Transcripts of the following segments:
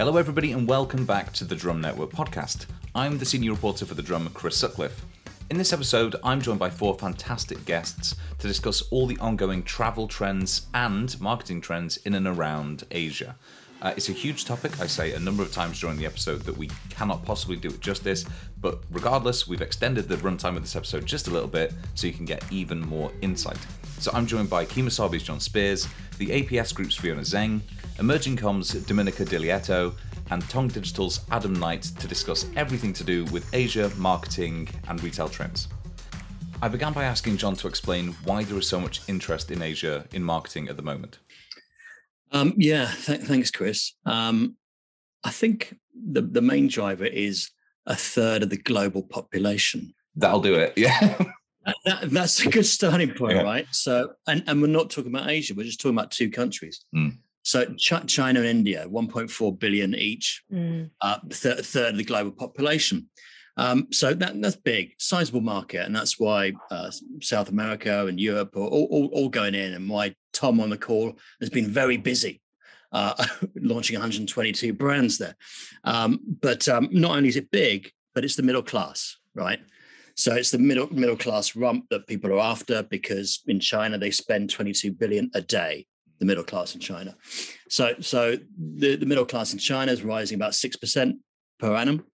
Hello, everybody, and welcome back to the Drum Network podcast. I'm the senior reporter for the Drum, Chris Sutcliffe. In this episode, I'm joined by four fantastic guests to discuss all the ongoing travel trends and marketing trends in and around Asia. Uh, it's a huge topic. I say a number of times during the episode that we cannot possibly do it justice, but regardless, we've extended the runtime of this episode just a little bit so you can get even more insight. So I'm joined by Kemosabe's John Speers, the APS Group's Fiona Zeng, Emerging Comms' Domenica di Lieto, and Tong Digital's Adam Knight to discuss everything to do with Asia, marketing, and retail trends. I began by asking John to explain why there is so much interest in Asia in marketing at the moment. Um, yeah, th- thanks, Chris. Um, I think the, the main driver is a third of the global population. That'll do it. Yeah. that, that's a good starting point, yeah. right? So, and, and we're not talking about Asia, we're just talking about two countries. Mm. So, Ch- China and India, 1.4 billion each, mm. uh, th- third of the global population. Um, so that, that's big, sizable market, and that's why uh, South America and Europe are all, all, all, going in, and why Tong on the call has been very busy uh, launching 122 brands there. Um, but um, not only is it big, but it's the middle class, right? So it's the middle middle class rump that people are after because in China they spend 22 billion a day. The middle class in China, so so the, the middle class in China is rising about six percent per annum.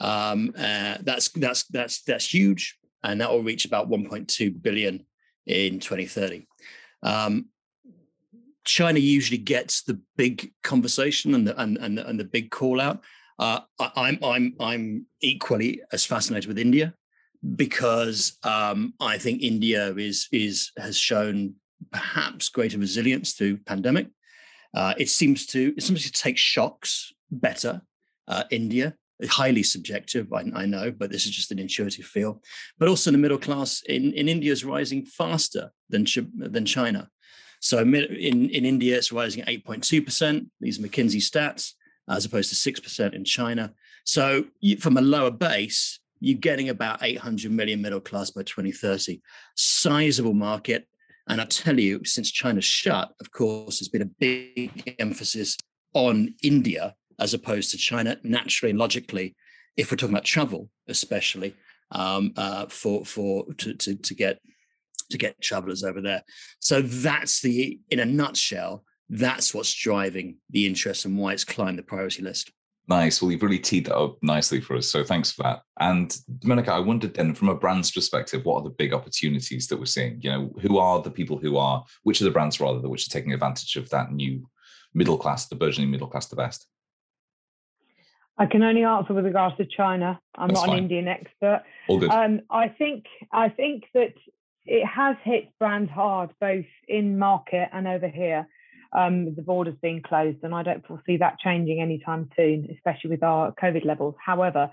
Um, uh, that's that's that's that's huge, and that will reach about 1.2 billion in 2030. Um, China usually gets the big conversation and the and and, and the big call out. Uh, I, I'm I'm I'm equally as fascinated with India because um, I think India is is has shown perhaps greater resilience through pandemic. Uh, it seems to it seems to take shocks better. Uh, India highly subjective, I, I, know, but this is just an intuitive feel. But also, the middle class in, in India is rising faster than than China. So in in India, it's rising at 8.2 percent. These McKinsey stats, as opposed to six percent in China. So from a lower base, you're getting about 800 million middle class by 2030. Sizable market. And I tell you, since China's shut, of course, there's been a big emphasis on India as opposed to China, naturally and logically, if we're talking about travel, especially um, uh, for for to, to, to get to get travelers over there. So that's the in a nutshell. That's what's driving the interest and why it's climbed the priority list. Nice. Well, you've really teed that up nicely for us. So thanks for that. And Domenica, I wondered then, from a brand's perspective, what are the big opportunities that we're seeing? You know, who are the people who are, which are the brands rather, which are taking advantage of that new middle class, the burgeoning middle class, the best? I can only answer with regards to China. I'm That's not fine. an Indian expert. All good. Um, I think I think that it has hit brands hard, both in market and over here um, the borders being closed, and I don't foresee that changing anytime soon, especially with our COVID levels. However,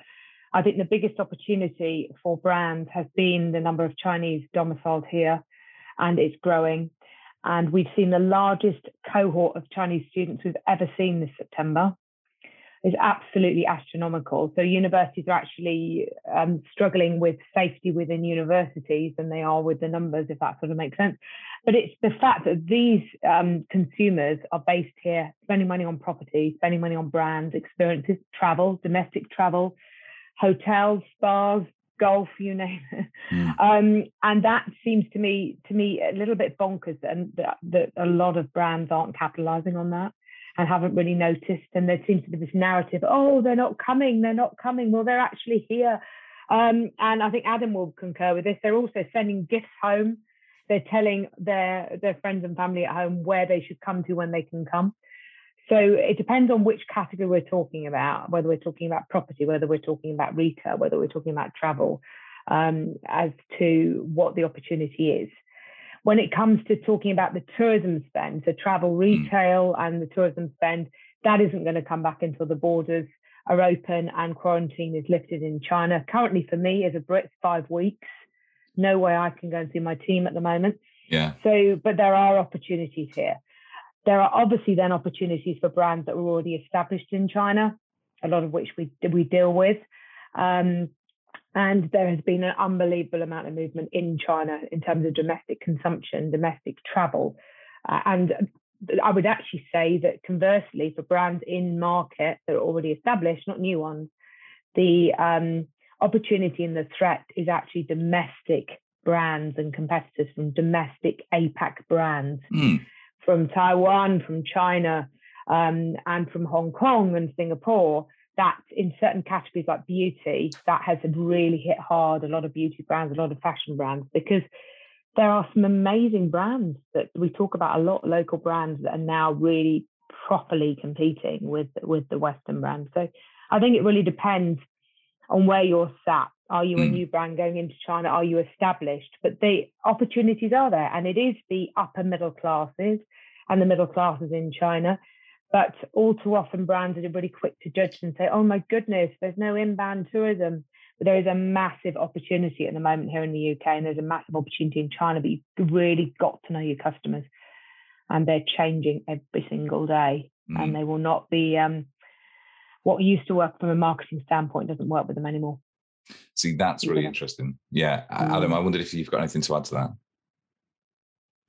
I think the biggest opportunity for brands has been the number of Chinese domiciled here, and it's growing. And we've seen the largest cohort of Chinese students we've ever seen this September is absolutely astronomical. So universities are actually um, struggling with safety within universities than they are with the numbers, if that sort of makes sense. But it's the fact that these um, consumers are based here, spending money on property, spending money on brands, experiences, travel, domestic travel, hotels, spas, golf, you name it. Mm. Um, and that seems to me to me a little bit bonkers, and that, that a lot of brands aren't capitalizing on that and haven't really noticed. And there seems to be this narrative, oh, they're not coming, they're not coming. Well, they're actually here. Um, and I think Adam will concur with this. They're also sending gifts home. They're telling their their friends and family at home where they should come to when they can come. So it depends on which category we're talking about, whether we're talking about property, whether we're talking about retail, whether we're talking about travel, um, as to what the opportunity is when it comes to talking about the tourism spend, so travel hmm. retail and the tourism spend, that isn't going to come back until the borders are open and quarantine is lifted in China. Currently, for me, as a Brit, five weeks. No way I can go and see my team at the moment. Yeah. So, but there are opportunities here. There are obviously then opportunities for brands that were already established in China, a lot of which we we deal with. Um, and there has been an unbelievable amount of movement in China in terms of domestic consumption, domestic travel. Uh, and I would actually say that conversely, for brands in market that are already established, not new ones, the um, opportunity and the threat is actually domestic brands and competitors from domestic APAC brands mm. from Taiwan, from China, um, and from Hong Kong and Singapore. That in certain categories like beauty, that has really hit hard a lot of beauty brands, a lot of fashion brands, because there are some amazing brands that we talk about a lot, local brands that are now really properly competing with with the Western brands. So I think it really depends on where you're sat. Are you mm. a new brand going into China? Are you established? But the opportunities are there, and it is the upper middle classes and the middle classes in China. But all too often, brands are really quick to judge and say, "Oh my goodness, there's no inbound tourism." But there is a massive opportunity at the moment here in the UK, and there's a massive opportunity in China. But you've really got to know your customers, and they're changing every single day, mm. and they will not be um, what used to work from a marketing standpoint doesn't work with them anymore. See, that's really interesting. Yeah, Adam, mm. I wondered if you've got anything to add to that.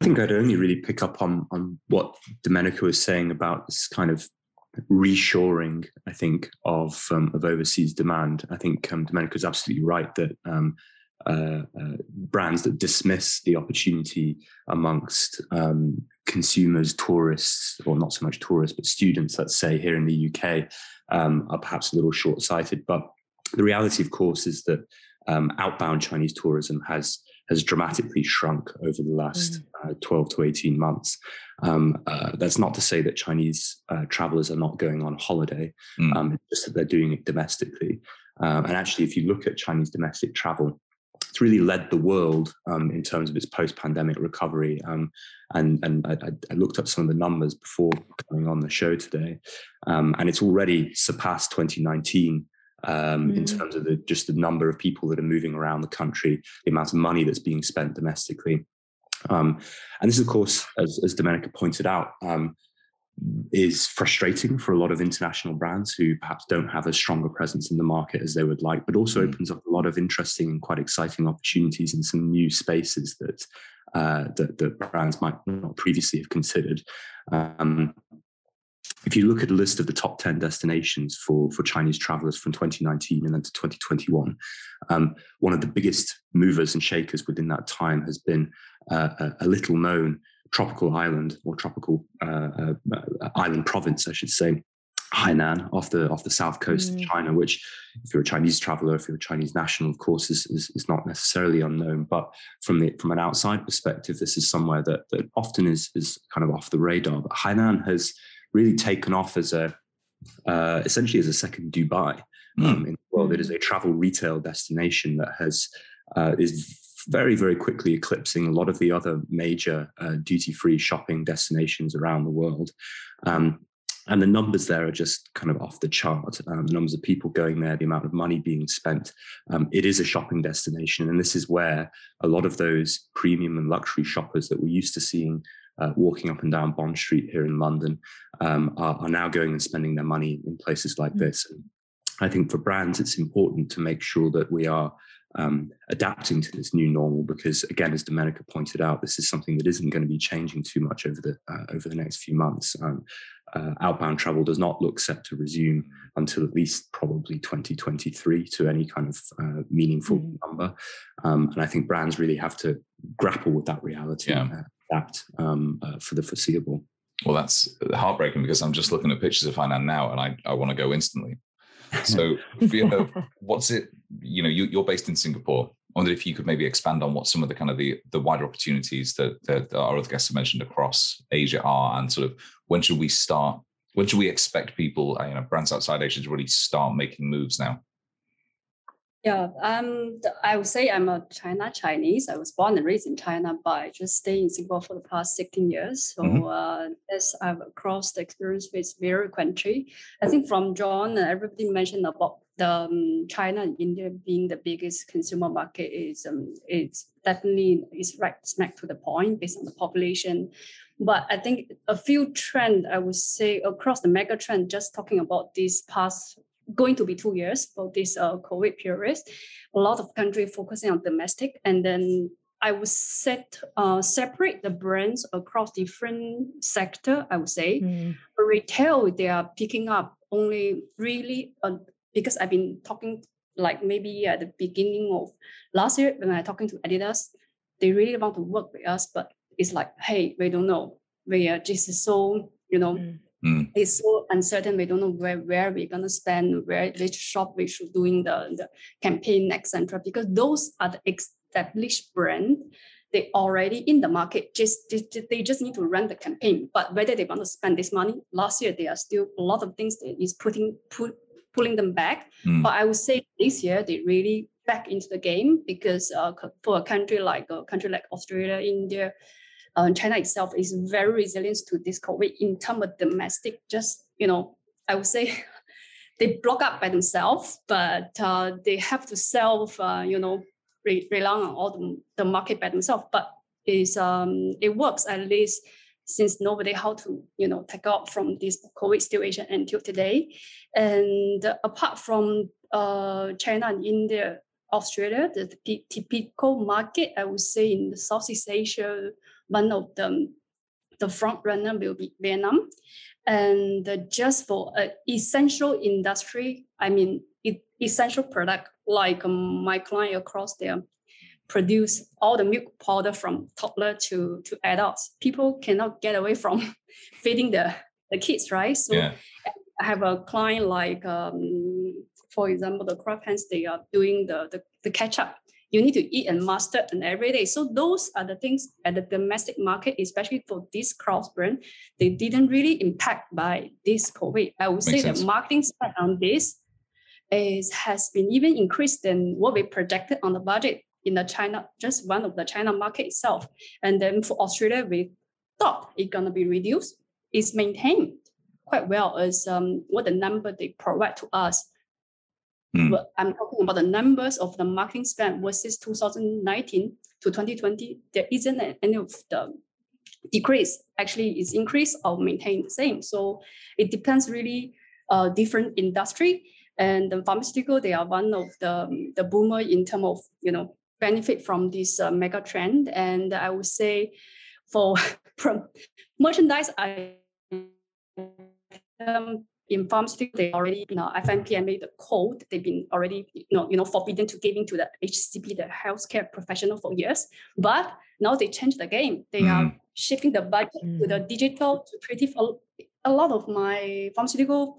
I think I'd only really pick up on on what Domenica was saying about this kind of reshoring. I think of um, of overseas demand. I think um, Domenica is absolutely right that um, uh, uh, brands that dismiss the opportunity amongst um, consumers, tourists, or not so much tourists, but students, let's say here in the UK, um, are perhaps a little short sighted. But the reality, of course, is that um, outbound Chinese tourism has has dramatically shrunk over the last mm. uh, 12 to 18 months. Um, uh, that's not to say that Chinese uh, travelers are not going on holiday, mm. um, it's just that they're doing it domestically. Um, and actually, if you look at Chinese domestic travel, it's really led the world um, in terms of its post-pandemic recovery. Um, and and I, I, looked up some of the numbers before coming on the show today, um, and it's already surpassed 2019 um, mm. in terms of the, just the number of people that are moving around the country, the amount of money that's being spent domestically. Um, and this, of course, as, as Domenica pointed out, um, is frustrating for a lot of international brands who perhaps don't have as strong a presence in the market as they would like, but also mm. opens up a lot of interesting and quite exciting opportunities in some new spaces that uh, that, that, brands might not previously have considered. Um, if you look at a list of the top 10 destinations for, for Chinese travelers from 2019 and then to 2021, um, one of the biggest movers and shakers within that time has been uh, a, a little known tropical island or tropical uh, uh, island province, I should say, Hainan off the off the south coast mm. of China, which, if you're a Chinese traveler, if you're a Chinese national, of course, is, is, is not necessarily unknown. But from the from an outside perspective, this is somewhere that that often is is kind of off the radar. But Hainan has really taken off as a uh, essentially as a second Dubai mm. um, in the world. It is a travel retail destination that has uh, is very, very quickly eclipsing a lot of the other major uh, duty free shopping destinations around the world. Um, and the numbers there are just kind of off the chart. Um, the numbers of people going there, the amount of money being spent. Um, it is a shopping destination. And this is where a lot of those premium and luxury shoppers that we're used to seeing uh, walking up and down Bond Street here in London um, are, are, now going and spending their money in places like mm-hmm. this. And I think for brands, it's important to make sure that we are um, adapting to this new normal because again as Domenica pointed out this is something that isn't going to be changing too much over the uh, over the next few months um, uh, outbound travel does not look set to resume until at least probably 2023 to any kind of uh, meaningful mm. number um, and I think brands really have to grapple with that reality yeah. Adapt um, uh, for the foreseeable well that's heartbreaking because I'm just looking at pictures of Hainan now and I, I want to go instantly so, Fiona, what's it? You know, you, are based in Singapore. I wonder if you could maybe expand on what some of the kind of the, the wider opportunities that, that our other guests have mentioned across Asia are, and sort of when should we start? When should we expect people, uh, you know, brands outside Asia to really start making moves now? Yeah, um, I would say I'm a China Chinese. I was born and raised in China, but I just stay in Singapore for the past 16 years. So mm-hmm. uh, as I've crossed the experience with various country, I think from John, and everybody mentioned about the um, China and India being the biggest consumer market is um, it's definitely is right smack to the point based on the population. But I think a few trend I would say across the mega trend, just talking about these past going to be two years for this uh, COVID period. A lot of country focusing on domestic, and then I would set uh, separate the brands across different sector. I would say, mm. retail they are picking up only really uh, because I've been talking like maybe at the beginning of last year when I talking to Adidas, they really want to work with us, but it's like, hey, we don't know. We are just so you know. Mm. Mm. It's so uncertain. We don't know where, where we're gonna spend, where which shop we should doing the, the campaign, etc. Because those are the established brand they already in the market just they just need to run the campaign but whether they want to spend this money last year there are still a lot of things that is putting put, pulling them back mm. but i would say this year they really back into the game because uh, for a country like a country like australia india uh, china itself is very resilient to this covid in terms of domestic just you know i would say they block up by themselves but uh, they have to self uh, you know re- rely on all the, the market by themselves, but is um it works at least since nobody how to you know take out from this COVID situation until today. And apart from uh, China and India, Australia, the, the typical market I would say in the Southeast Asia, one of them the front runner will be Vietnam. And just for an essential industry, I mean, it, essential product like um, my client across there produce all the milk powder from toddler to to adults. People cannot get away from feeding the the kids, right? So yeah. I have a client like, um, for example, the Kraft Heinz. They are doing the, the the ketchup. You need to eat and mustard and every day. So those are the things at the domestic market, especially for this cross brand, they didn't really impact by this COVID. I would Makes say sense. the marketing spend on this is has been even increased than what we projected on the budget in the China, just one of the China market itself. And then for Australia, we thought it's gonna be reduced. It's maintained quite well as um, what the number they provide to us. Mm. But I'm talking about the numbers of the marketing spend versus 2019 to 2020. There isn't any of the decrease. Actually, it's increased or maintained the same. So it depends really uh, different industry and the pharmaceutical they are one of the the boomer in terms of you know benefit from this uh, mega trend and i would say for merchandise i um, in pharmaceutical they already you know made the code they've been already you know you know forbidden to giving to the hcp the healthcare professional for years but now they changed the game they mm. are shifting the budget mm. to the digital to creative a, a lot of my pharmaceutical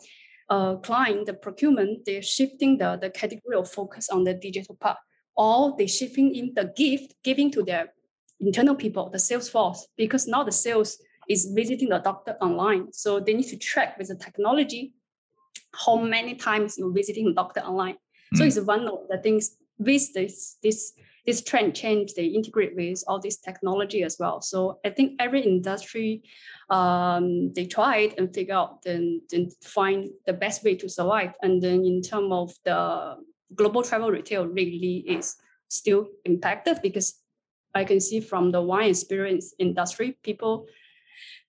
uh, client, the procurement, they're shifting the, the category of focus on the digital part, or they're shifting in the gift, giving to their internal people, the sales force, because now the sales is visiting the doctor online. So they need to track with the technology how many times you're visiting the doctor online. Mm. So hmm. it's one of the things with this this this trend change, they integrate with all this technology as well. So I think every industry, um, they try it and figure out then, then find the best way to survive. And then in terms of the global travel retail really is still impacted because I can see from the wine experience industry, people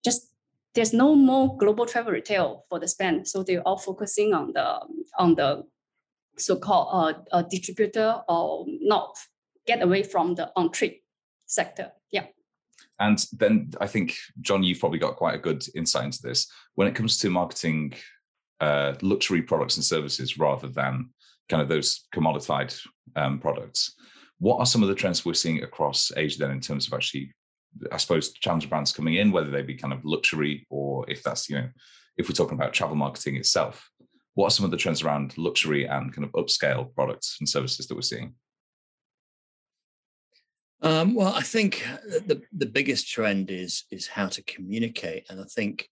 just there's no more global travel retail for the spend. So they're all focusing on the on the so-called uh, distributor or not get away from the on-trip sector. Yeah. And then I think, John, you've probably got quite a good insight into this. When it comes to marketing uh, luxury products and services rather than kind of those commodified um, products, what are some of the trends we're seeing across Asia then in terms of actually, I suppose, challenger brands coming in, whether they be kind of luxury or if that's, you know, if we're talking about travel marketing itself, what are some of the trends around luxury and kind of upscale products and services that we're seeing? Um, well, I think the the biggest trend is is how to communicate, and I think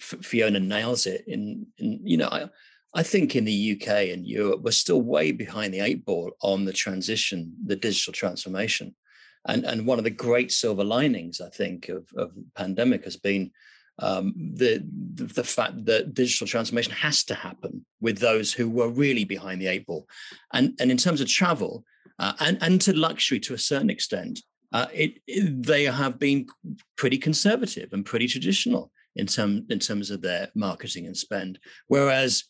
Fiona nails it. In, in you know, I, I think in the UK and Europe, we're still way behind the eight ball on the transition, the digital transformation, and and one of the great silver linings I think of of pandemic has been um, the, the, the fact that digital transformation has to happen with those who were really behind the eight ball, and and in terms of travel, uh, and, and to luxury to a certain extent. Uh, it, it, they have been pretty conservative and pretty traditional in, term, in terms of their marketing and spend. Whereas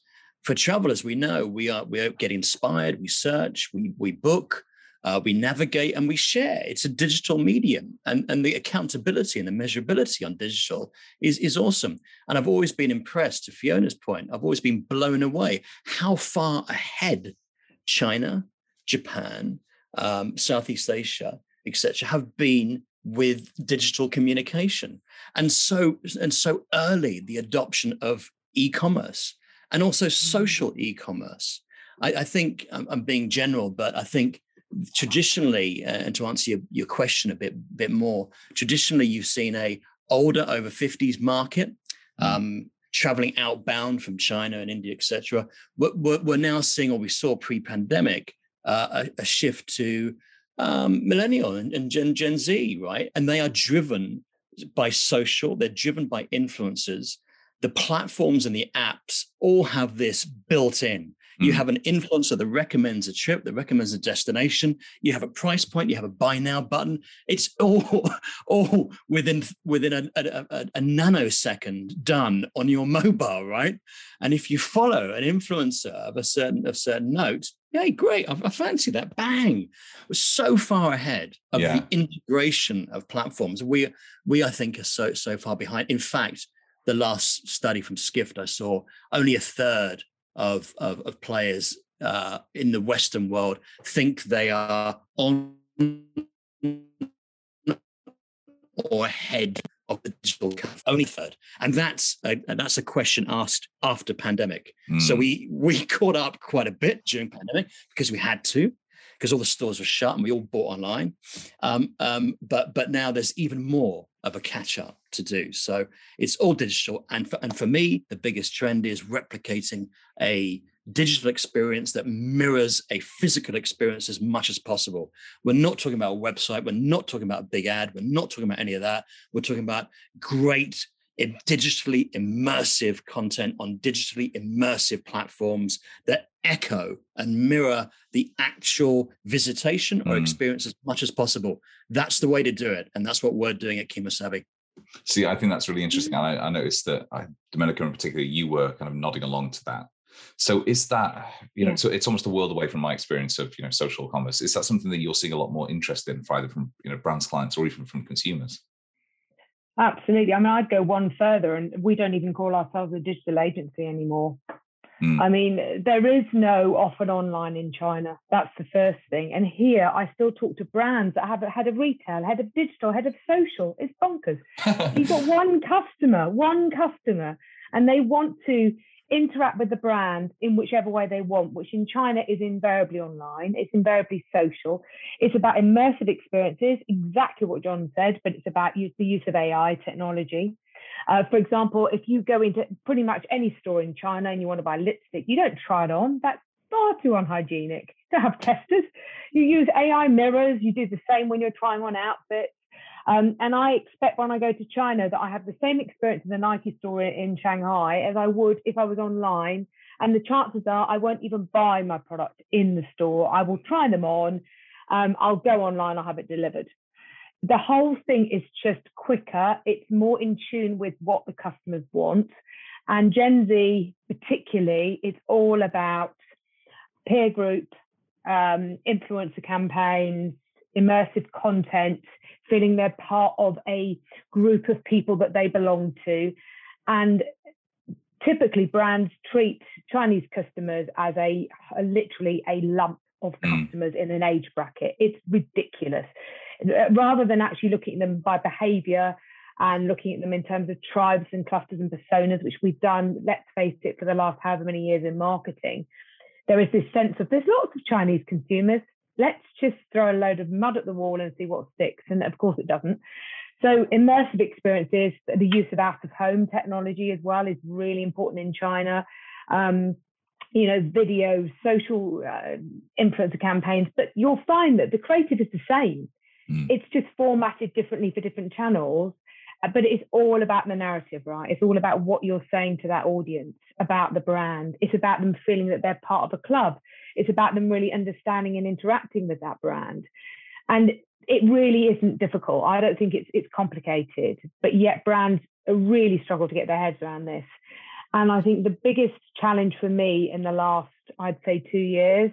for travelers, we know we are we get inspired, we search, we we book, Uh, we navigate and we share. It's a digital medium, and, and the accountability and the measurability on digital is, is awesome. And I've always been impressed, to Fiona's point, I've always been blown away how far ahead China, Japan, um, Southeast Asia, etc., have been with digital communication, and so and so early the adoption of e-commerce and also mm. social e-commerce. I, I think I'm, I'm, being general, but I think traditionally, uh, and to answer your, your question a bit bit more, traditionally you've seen a older over 50s market. Mm. Um, traveling outbound from China and India, etc. We're, we're, now seeing, or we saw pre-pandemic, uh, a, a, shift to um, millennial and, and Gen, Gen Z, right? And they are driven by social, they're driven by influences. The platforms and the apps all have this built in. You mm. have an influencer that recommends a trip, that recommends a destination. You have a price point. You have a buy now button. It's all, all within within a, a, a, a nanosecond done on your mobile, right? And if you follow an influencer of a certain of certain note, Hey, great. I, I, fancy that. Bang. We're so far ahead of yeah. the integration of platforms. We, we, I think, are so, so far behind. In fact, the last study from Skift I saw, only a third of, of, of players uh, in the Western world think they are on or ahead of the digital curve, only third, and that's a, and that's a question asked after pandemic. Mm. So we we caught up quite a bit during pandemic because we had to, because all the stores were shut and we all bought online. Um, um, but but now there's even more of a catch up to do. So it's all digital, and for, and for me, the biggest trend is replicating a digital experience that mirrors a physical experience as much as possible. We're not talking about a website. We're not talking about a big ad. We're not talking about any of that. We're talking about great digitally immersive content on digitally immersive platforms that echo and mirror the actual visitation or mm. experience as much as possible. That's the way to do it. And that's what we're doing at Kemosabe. See, I think that's really interesting. And I, I noticed that I, Domenica in particular, you were kind of nodding along to that. So is that, you know, so it's almost a world away from my experience of, you know, social commerce. Is that something that you're seeing a lot more interest in, either from, you know, brands, clients, or even from consumers? Absolutely. I mean, I'd go one further, and we don't even call ourselves a digital agency anymore. Mm. I mean, there is no off and online in China. That's the first thing. And here, I still talk to brands that have a head of retail, head of digital, head of social. It's bonkers. You've got one customer, one customer, and they want to interact with the brand in whichever way they want, which in China is invariably online, it's invariably social. It's about immersive experiences, exactly what John said, but it's about use, the use of AI technology. Uh, for example, if you go into pretty much any store in China and you want to buy lipstick, you don't try it on. That's far too unhygienic to have testers. You use AI mirrors. You do the same when you're trying on outfits. Um, and I expect when I go to China that I have the same experience in the Nike store in Shanghai as I would if I was online. And the chances are I won't even buy my product in the store. I will try them on. Um, I'll go online, I'll have it delivered. The whole thing is just quicker. It's more in tune with what the customers want. And Gen Z, particularly, it's all about peer group, um, influencer campaigns, immersive content, feeling they're part of a group of people that they belong to. And typically, brands treat Chinese customers as a, a literally a lump of mm. customers in an age bracket. It's ridiculous. Rather than actually looking at them by behavior and looking at them in terms of tribes and clusters and personas, which we've done, let's face it, for the last however many years in marketing, there is this sense of there's lots of Chinese consumers let's just throw a load of mud at the wall and see what sticks. And of course, it doesn't. So, immersive experiences, the use of out of home technology as well is really important in China. Um, you know, video, social uh, influencer campaigns, but you'll find that the creative is the same. Mm. It's just formatted differently for different channels, but it's all about the narrative, right? It's all about what you're saying to that audience about the brand. It's about them feeling that they're part of a club. It's about them really understanding and interacting with that brand. And it really isn't difficult. I don't think it's it's complicated, but yet brands really struggle to get their heads around this. And I think the biggest challenge for me in the last, I'd say, two years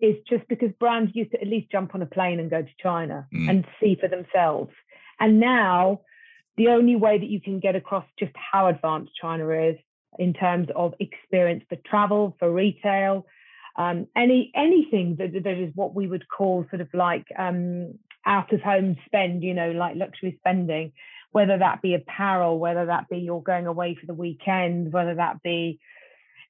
is just because brands used to at least jump on a plane and go to China mm. and see for themselves. And now the only way that you can get across just how advanced China is in terms of experience for travel, for retail, um, any anything that, that is what we would call sort of like um, out of home spend, you know, like luxury spending, whether that be apparel, whether that be you're going away for the weekend, whether that be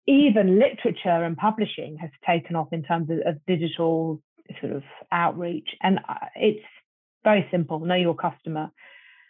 even literature and publishing has taken off in terms of, of digital sort of outreach. And uh, it's very simple know your customer.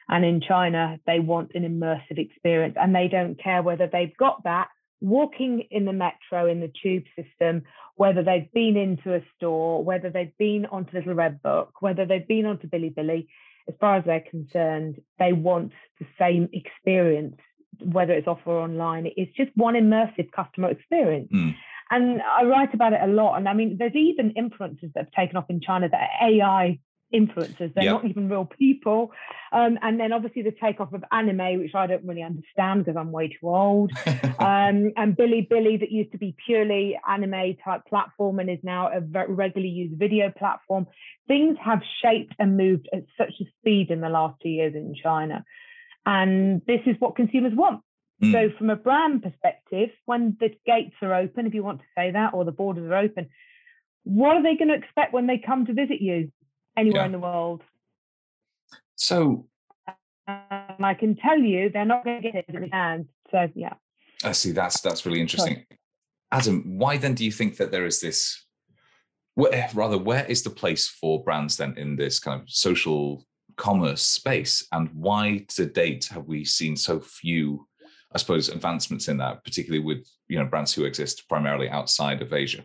And in China, they want an immersive experience and they don't care whether they've got that walking in the metro, in the tube system, whether they've been into a store, whether they've been onto Little Red Book, whether they've been onto Bilibili, as far as they're concerned, they want the same experience, whether it's off or online. It's just one immersive customer experience. Mm. And I write about it a lot. And I mean, there's even influencers that have taken off in China that are AI influencers. They're yep. not even real people. Um, and then obviously the takeoff of anime, which I don't really understand because I'm way too old. um, and Bilibili, that used to be purely anime type platform and is now a regularly used video platform. Things have shaped and moved at such a speed in the last two years in China. And this is what consumers want. Mm. So, from a brand perspective, when the gates are open, if you want to say that, or the borders are open, what are they going to expect when they come to visit you? Anywhere yeah. in the world. So, and I can tell you, they're not going to get it in the hands. So, yeah. I see. That's that's really interesting. Adam, why then do you think that there is this? Where, eh, rather, where is the place for brands then in this kind of social commerce space, and why to date have we seen so few, I suppose, advancements in that, particularly with you know brands who exist primarily outside of Asia?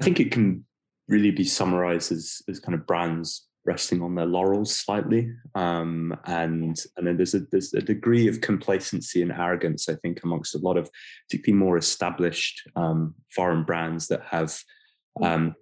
I think it can really be summarized as, as kind of brands resting on their laurels slightly um, and and then there's a there's a degree of complacency and arrogance i think amongst a lot of particularly more established um, foreign brands that have um,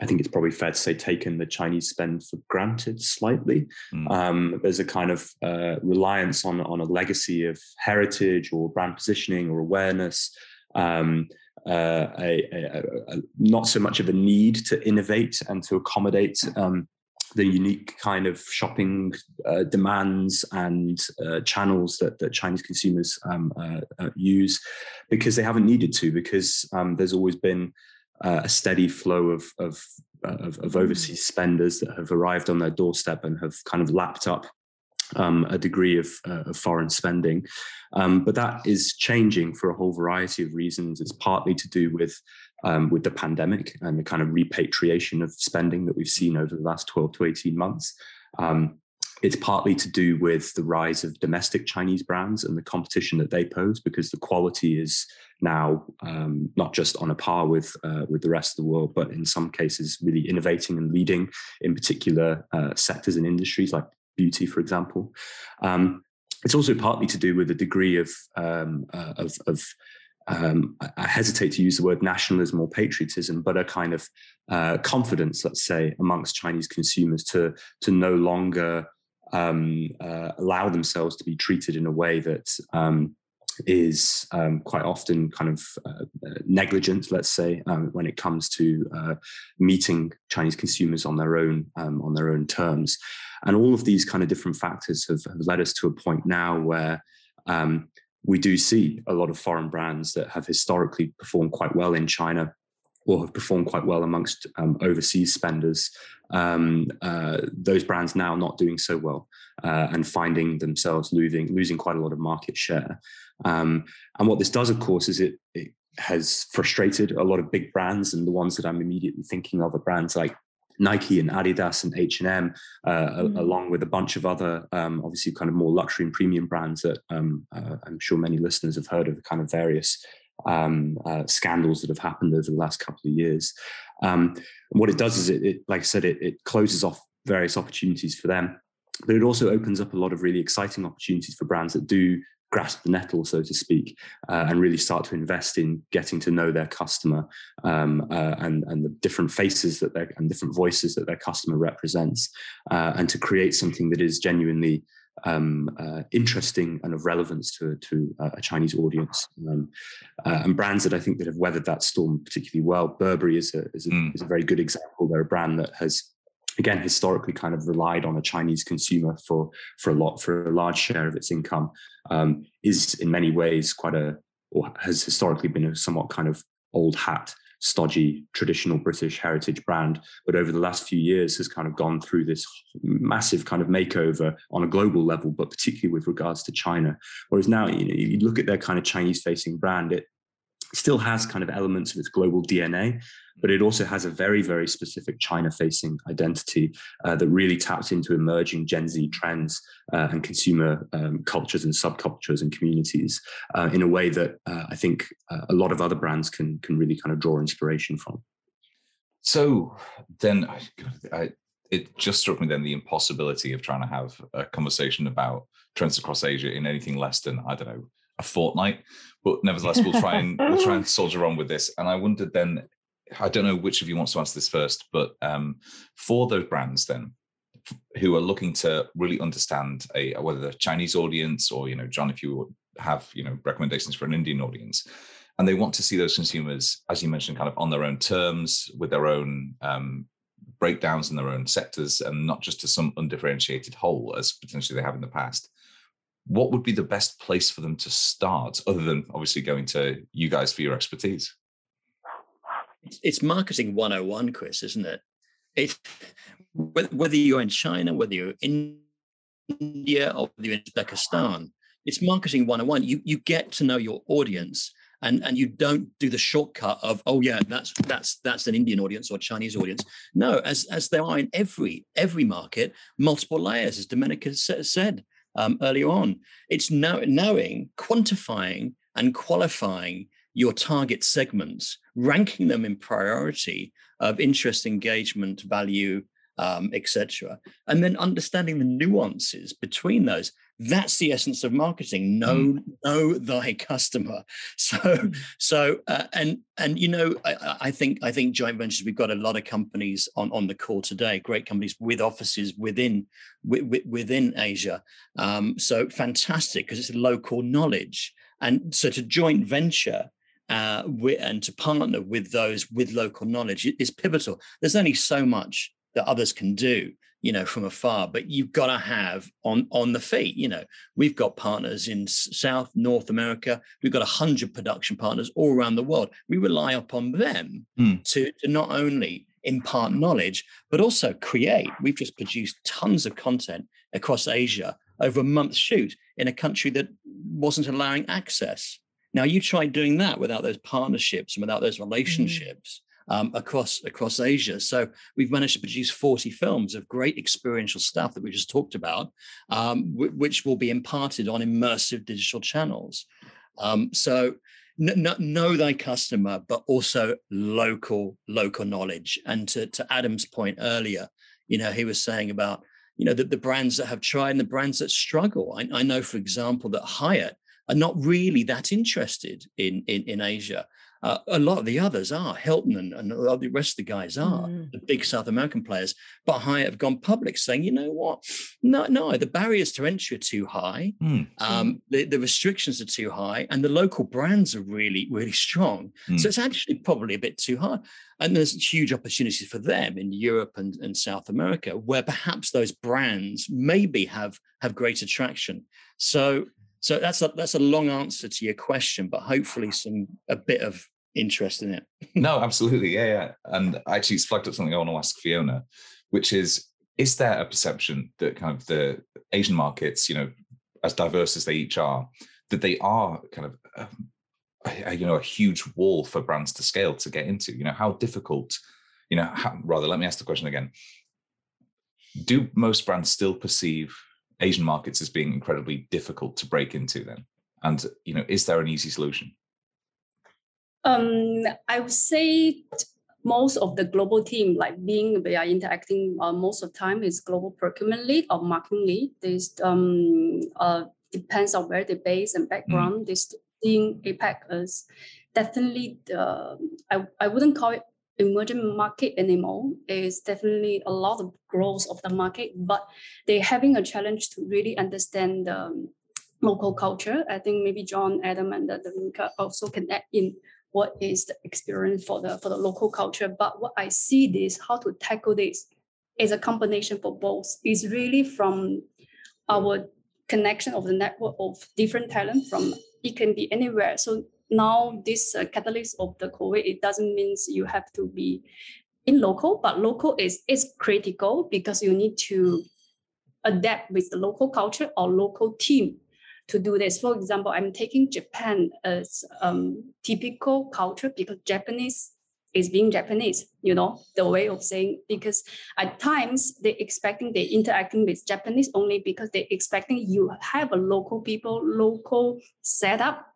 I think it's probably fair to say taken the Chinese spend for granted slightly. Mm. there's a kind of uh, reliance on on a legacy of heritage or brand positioning or awareness um, uh, a, a, a, not so much of a need to innovate and to accommodate um, the unique kind of shopping uh, demands and uh, channels that, that Chinese consumers um, uh, uh use because they haven't needed to, because um, there's always been uh, a steady flow of, of, of, of, overseas spenders that have arrived on their doorstep and have kind of lapped up um, a degree of, uh, of foreign spending. Um, but that is changing for a whole variety of reasons. It's partly to do with um, with the pandemic and the kind of repatriation of spending that we've seen over the last 12 to 18 months. Um, it's partly to do with the rise of domestic Chinese brands and the competition that they pose, because the quality is now um, not just on a par with uh, with the rest of the world, but in some cases really innovating and leading in particular uh, sectors and industries like beauty, for example. Um, it's also partly to do with a degree of um, uh, of, of um, I hesitate to use the word nationalism or patriotism, but a kind of uh, confidence, let's say, amongst Chinese consumers to to no longer um, uh, allow themselves to be treated in a way that um, is um, quite often kind of uh, uh, negligent, let's say, um, when it comes to uh, meeting Chinese consumers on their own um, on their own terms, and all of these kind of different factors have, have led us to a point now where um, we do see a lot of foreign brands that have historically performed quite well in China or have performed quite well amongst um, overseas spenders, um, uh, those brands now not doing so well uh, and finding themselves losing losing quite a lot of market share. Um, and what this does, of course, is it, it has frustrated a lot of big brands, and the ones that I'm immediately thinking of are brands like Nike and Adidas and H and M, uh, mm. along with a bunch of other, um, obviously, kind of more luxury and premium brands that um, uh, I'm sure many listeners have heard of, the kind of various um, uh, scandals that have happened over the last couple of years. Um, what it does is, it, it like I said, it, it closes off various opportunities for them, but it also opens up a lot of really exciting opportunities for brands that do grasp the nettle, so to speak, uh, and really start to invest in getting to know their customer um, uh, and, and the different faces that and different voices that their customer represents, uh, and to create something that is genuinely um, uh, interesting and of relevance to, to uh, a Chinese audience. Um, uh, and brands that I think that have weathered that storm particularly well. Burberry is a, is a, mm. is a very good example. They're a brand that has again historically kind of relied on a Chinese consumer for for a lot for a large share of its income um, is in many ways quite a or has historically been a somewhat kind of old hat stodgy traditional British heritage brand, but over the last few years has kind of gone through this massive kind of makeover on a global level, but particularly with regards to China. Whereas now, you know, you look at their kind of Chinese facing brand, it still has kind of elements of its global DNA, but it also has a very, very specific China facing identity uh, that really taps into emerging Gen Z trends uh, and consumer um, cultures and subcultures and communities uh, in a way that uh, I think uh, a lot of other brands can, can really kind of draw inspiration from. So then I, it just struck me then the impossibility of trying to have a conversation about trends across Asia in anything less than, I don't know, a fortnight. But nevertheless, we'll try and we'll try and soldier on with this. And I wondered then, I don't know which of you wants to answer this first, but um, for those brands then who are looking to really understand a whether the Chinese audience or you know, John, if you have you know recommendations for an Indian audience, and they want to see those consumers, as you mentioned, kind of on their own terms with their own um, breakdowns in their own sectors, and not just to some undifferentiated whole as potentially they have in the past what would be the best place for them to start other than obviously going to you guys for your expertise? It's marketing 101 chris isn't it? It whether you're in china whether you're in india or whether you're in uzbekistan it's marketing 101 you you get to know your audience and and you don't do the shortcut of oh yeah that's that's that's an indian audience or chinese audience. No as as there are in every every market multiple layers as domenica said um, earlier on. It's know, knowing, quantifying, and qualifying your target segments, ranking them in priority of interest, engagement, value, um, etc., and then understanding the nuances between those that's the essence of marketing know mm. know thy customer so mm. so uh, and and you know I, I, think i think joint ventures we've got a lot of companies on on the call today great companies with offices within within asia um, so fantastic because it's local knowledge and so to joint venture uh, and to partner with those with local knowledge is pivotal there's only so much that others can do you know, from afar, but you've got to have on on the feet. You know, we've got partners in South, North America. We've got a hundred production partners all around the world. We rely upon them mm. to, to not only impart knowledge, but also create. We've just produced tons of content across Asia over a month's shoot in a country that wasn't allowing access. Now you try doing that without those partnerships and without those hmm. relationships. Mm um, across across Asia. So we've managed to produce 40 films of great experiential stuff that we just talked about, um, w- which will be imparted on immersive digital channels. Um, so n- n- know thy customer, but also local local knowledge. And to, to Adam's point earlier, you know, he was saying about you know the, the brands that have tried and the brands that struggle. I, I know, for example, that Hyatt are not really that interested in in, in Asia. Uh, a lot of the others are Hilton and, and, a lot of the rest of the guys are mm. the big South American players. But Hyatt have gone public saying, you know what? No, no, the barriers to entry are too high. Mm. Um, the, the, restrictions are too high, and the local brands are really, really strong. Mm. So it's actually probably a bit too hard. And there's huge opportunities for them in Europe and, and South America, where perhaps those brands maybe have have great attraction. So so that's a that's a long answer to your question, but hopefully some a bit of interest in it. no, absolutely. Yeah, yeah. And actually, it's flagged up something I want to ask Fiona, which is is there a perception that kind of the Asian markets, you know, as diverse as they each are, that they are kind of, um, a, you know, a huge wall for brands to scale to get into? You know, how difficult, you know, how, rather, let me ask the question again. Do most brands still perceive Asian markets as being incredibly difficult to break into then? And, you know, is there an easy solution? Um, I would say most of the global team, like being we are interacting uh, most of the time is global procurement lead or marketing lead. This um uh depends on where they base and background. Mm. This team APAC is definitely the I, I wouldn't call it emerging market anymore. It's definitely a lot of growth of the market, but they're having a challenge to really understand the local culture. I think maybe John, Adam, and the, the also can add in what is the experience for the for the local culture. But what I see this how to tackle this is a combination for both. Is really from our connection of the network of different talent from it can be anywhere. So now this uh, catalyst of the COVID, it doesn't mean you have to be in local, but local is is critical because you need to adapt with the local culture or local team to do this. For example, I'm taking Japan as um, typical culture because Japanese is being Japanese, you know, the way of saying, because at times they expecting they interacting with Japanese only because they expecting you have a local people, local setup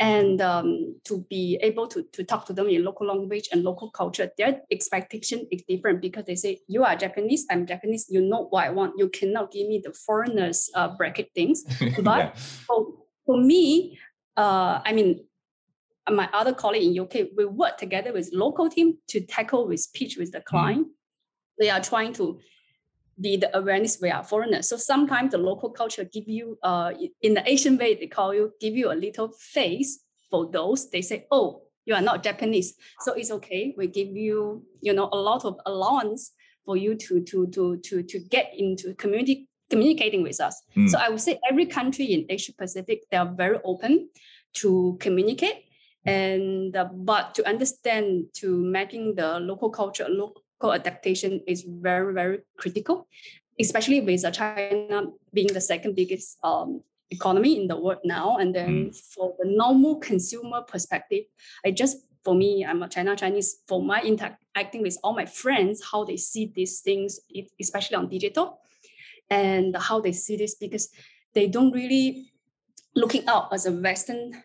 and um, to be able to, to talk to them in local language and local culture, their expectation is different because they say, you are Japanese, I'm Japanese, you know what I want. You cannot give me the foreigners uh, bracket things. But yeah. for, for me, uh, I mean, my other colleague in UK, we work together with local team to tackle with pitch with the mm-hmm. client. Mm. They are trying to be the awareness we are foreigners. So sometimes the local culture give you, uh, in the Asian way, they call you, give you a little face for those. They say, oh, you are not Japanese. So it's okay. We give you, you know, a lot of allowance for you to, to, to, to, to get into community communicating with us. Mm. So I would say every country in Asia Pacific, they are very open to communicate and uh, but to understand to making the local culture local adaptation is very, very critical, especially with China being the second biggest um, economy in the world now. And then mm. for the normal consumer perspective, I just for me, I'm a China Chinese. For my interacting with all my friends, how they see these things, especially on digital, and how they see this because they don't really looking out as a Western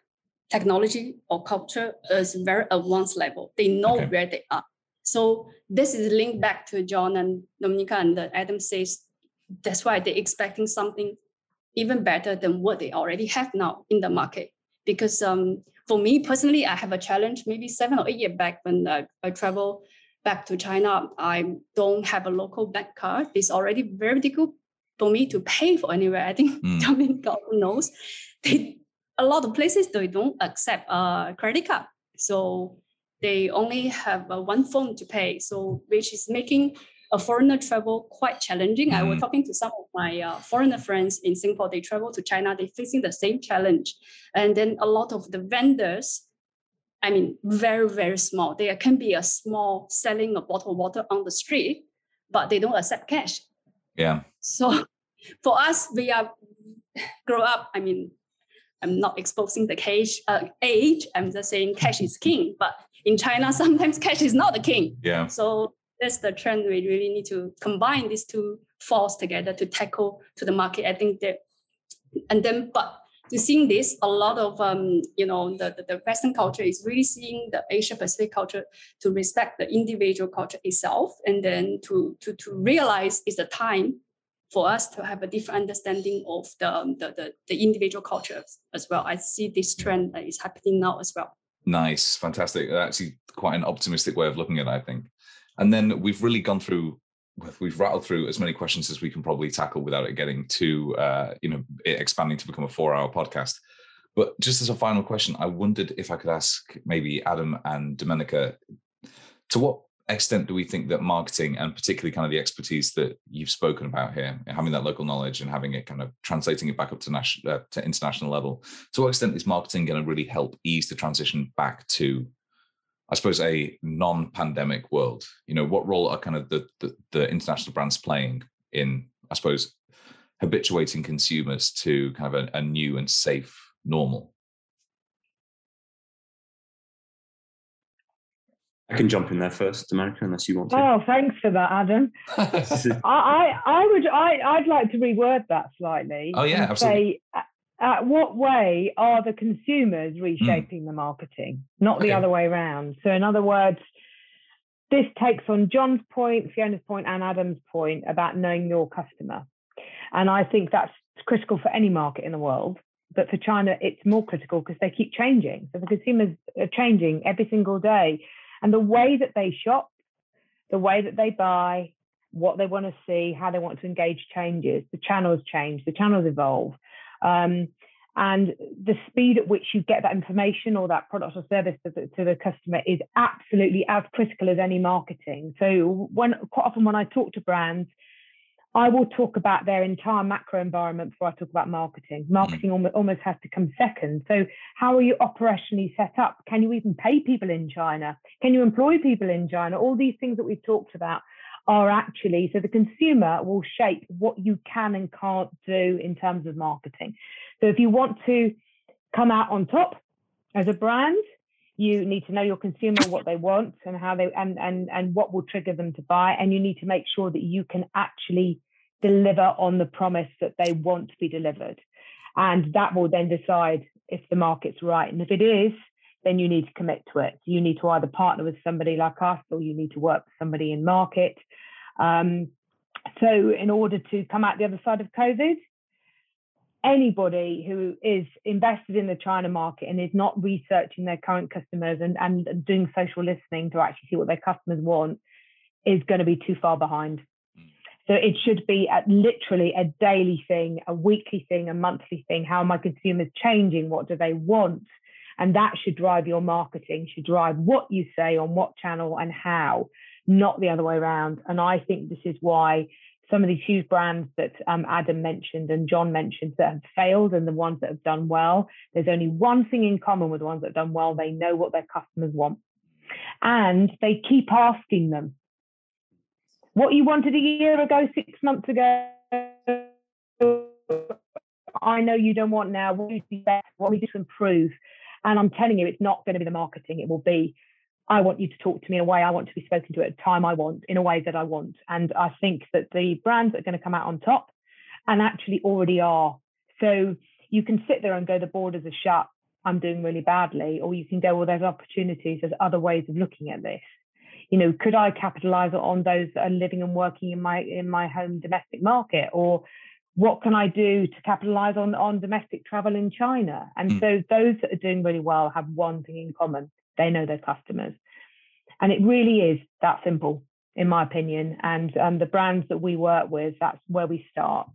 technology or culture as very advanced level. They know okay. where they are. So this is linked back to John and Domenica and Adam says that's why they're expecting something even better than what they already have now in the market. Because um, for me personally, I have a challenge maybe seven or eight years back when uh, I travel back to China. I don't have a local bank card. It's already very difficult for me to pay for anywhere. I think mm. Domenica knows. They, a lot of places they don't accept a credit card. So they only have uh, one phone to pay, so which is making a foreigner travel quite challenging. Mm. I was mm. talking to some of my uh, foreigner friends in Singapore. They travel to China. They're facing the same challenge, and then a lot of the vendors. I mean, very very small. They can be a small selling a bottle of water on the street, but they don't accept cash. Yeah. So, for us, we are grow up. I mean, I'm not exposing the cash uh, age. I'm just saying cash is king. But in China, sometimes cash is not the king. Yeah. So that's the trend. We really need to combine these two forces together to tackle to the market. I think that, and then, but to seeing this, a lot of um, you know the, the, the Western culture is really seeing the Asia Pacific culture to respect the individual culture itself, and then to to to realize it's the time for us to have a different understanding of the the, the, the individual cultures as well. I see this trend that is happening now as well. Nice, fantastic. Actually, quite an optimistic way of looking at it, I think. And then we've really gone through, we've rattled through as many questions as we can probably tackle without it getting too, uh, you know, expanding to become a four-hour podcast. But just as a final question, I wondered if I could ask maybe Adam and Domenica, to what extent do we think that marketing and particularly kind of the expertise that you've spoken about here having that local knowledge and having it kind of translating it back up to national uh, to international level to what extent is marketing going to really help ease the transition back to i suppose a non-pandemic world? You know what role are kind of the the, the international brands playing in i suppose habituating consumers to kind of a, a new and safe normal I can jump in there first, Domenica, unless you want to. Oh, thanks for that, Adam. I, I, I would, I, I'd like to reword that slightly. Oh yeah, absolutely. Say, at what way are the consumers reshaping mm. the marketing, not okay. the other way around? So, in other words, this takes on John's point, Fiona's point, and Adam's point about knowing your customer, and I think that's critical for any market in the world. But for China, it's more critical because they keep changing. So the consumers are changing every single day And the way that they shop, the way that they buy, what they want to see, how they want to engage changes. The channels change, the channels evolve. Um, and the speed at which you get that information or that product or service to the, to the, customer is absolutely as critical as any marketing. So when quite often when I talk to brands, I will talk about their entire macro environment before I talk about marketing. Marketing mm. almost has to come second. So, how are you operationally set up? Can you even pay people in China? Can you employ people in China? All these things that we've talked about are actually so the consumer will shape what you can and can't do in terms of marketing. So, if you want to come out on top as a brand, you need to know your consumer what they want and how they and and and what will trigger them to buy and you need to make sure that you can actually deliver on the promise that they want to be delivered. And that will then decide if the market's right. And if it is, then you need to commit to it. You need to either partner with somebody like us or you need to work with somebody in market. Um, so, in order to come out the other side of COVID, anybody who is invested in the China market and is not researching their current customers and, and doing social listening to actually see what their customers want is going to be too far behind. So it should be a, literally a daily thing, a weekly thing, a monthly thing. How are my consumers changing? What do they want? And that should drive your marketing, should drive what you say on what channel and how, not the other way around. And I think this is why some of these huge brands that um, Adam mentioned and John mentioned that have failed and the ones that have done well, there's only one thing in common with the ones that have done well. They know what their customers want. And they keep asking them what you wanted a year ago, six months ago, I know you don't want now. What do you best? What we do to improve? And I'm telling you, it's not going to be the marketing. It will be, I want you to talk to me in a way I want to be spoken to at a time I want, in a way that I want. And I think that the brands are going to come out on top and actually already are. So you can sit there and go, the borders are shut. I'm doing really badly. Or you can go, well, there's opportunities. There's other ways of looking at this you know, could I capitalize on those that are living and working in my in my home domestic market, or what can I do to capitalize on on domestic travel in China? And mm. so those that are doing really well have one thing in common: they know their customers, and it really is that simple, in my opinion. And um, the brands that we work with, that's where we start.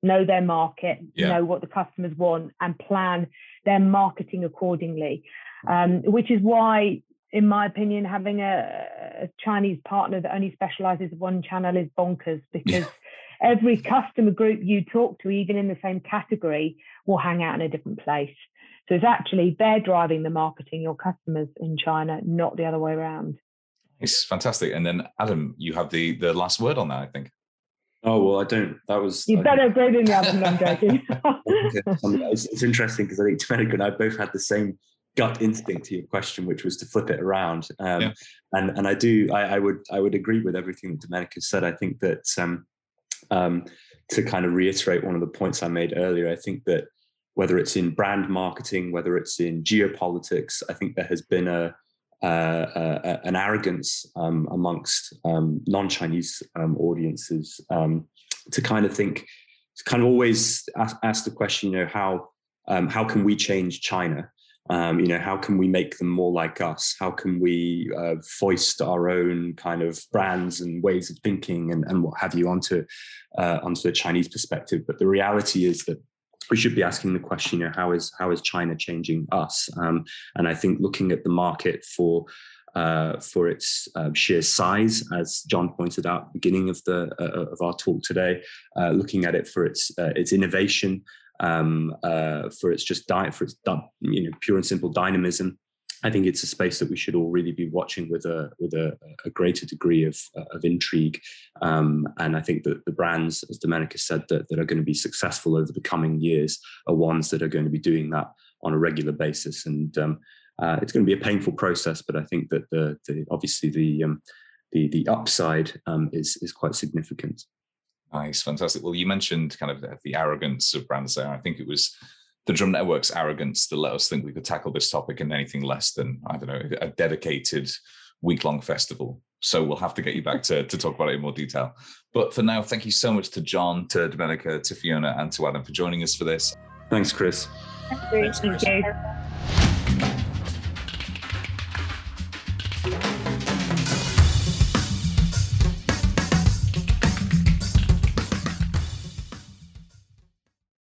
Know their market, yeah. know what the customers want, and plan their marketing accordingly. Um, which is why in my opinion, having a, a, Chinese partner that only specializes one channel is bonkers because every customer group you talk to, even in the same category, will hang out in a different place. So it's actually they're driving the marketing, your customers in China, not the other way around. It's fantastic. And then Adam, you have the the last word on that, I think. Oh well, I don't. That was. You better agree with me, Adam. I'm joking. Um, it's, it's interesting because I think Domenica and I both had the same gut instinct to your question, which was to flip it around. Um, yeah. And and I do I, I, would I would agree with everything that Domenica said. I think that um, um, to kind of reiterate one of the points I made earlier, I think that whether it's in brand marketing, whether it's in geopolitics, I think there has been a an arrogance um, amongst um, non-Chinese um, audiences to kind of think, to kind of always ask, ask the question, you know, how how can we change China? Um, you know, how can we make them more like us? How can we uh, foist our own kind of brands and ways of thinking and, and what have you onto uh, onto the Chinese perspective? But the reality is that we should be asking the question, you know, how is how is China changing us? Um, and I think looking at the market for uh, for its uh, sheer size, as John pointed out at the beginning of the uh, of our talk today, uh, looking at it for its uh, its innovation, um, uh, for its just diet, for its you know pure and simple dynamism. I think it's a space that we should all really be watching with a with a, a greater degree of of intrigue. Um, and I think that the brands, as Domenica said, that, that are going to be successful over the coming years are ones that are going to be doing that on a regular basis. And um, uh, it's going to be a painful process, but I think that the, the obviously the um, the the upside um, is is quite significant. Nice, fantastic. Well, you mentioned kind of the, the arrogance of brands there. I think it was the Drum Network's arrogance that let us think we could tackle this topic in anything less than, I don't know, a dedicated week long festival. So we'll have to get you back to, to talk about it in more detail. But for now, thank you so much to John, to Domenica, to Fiona, and to Adam for joining us for this. Thanks, Chris. Thank you. Thank you.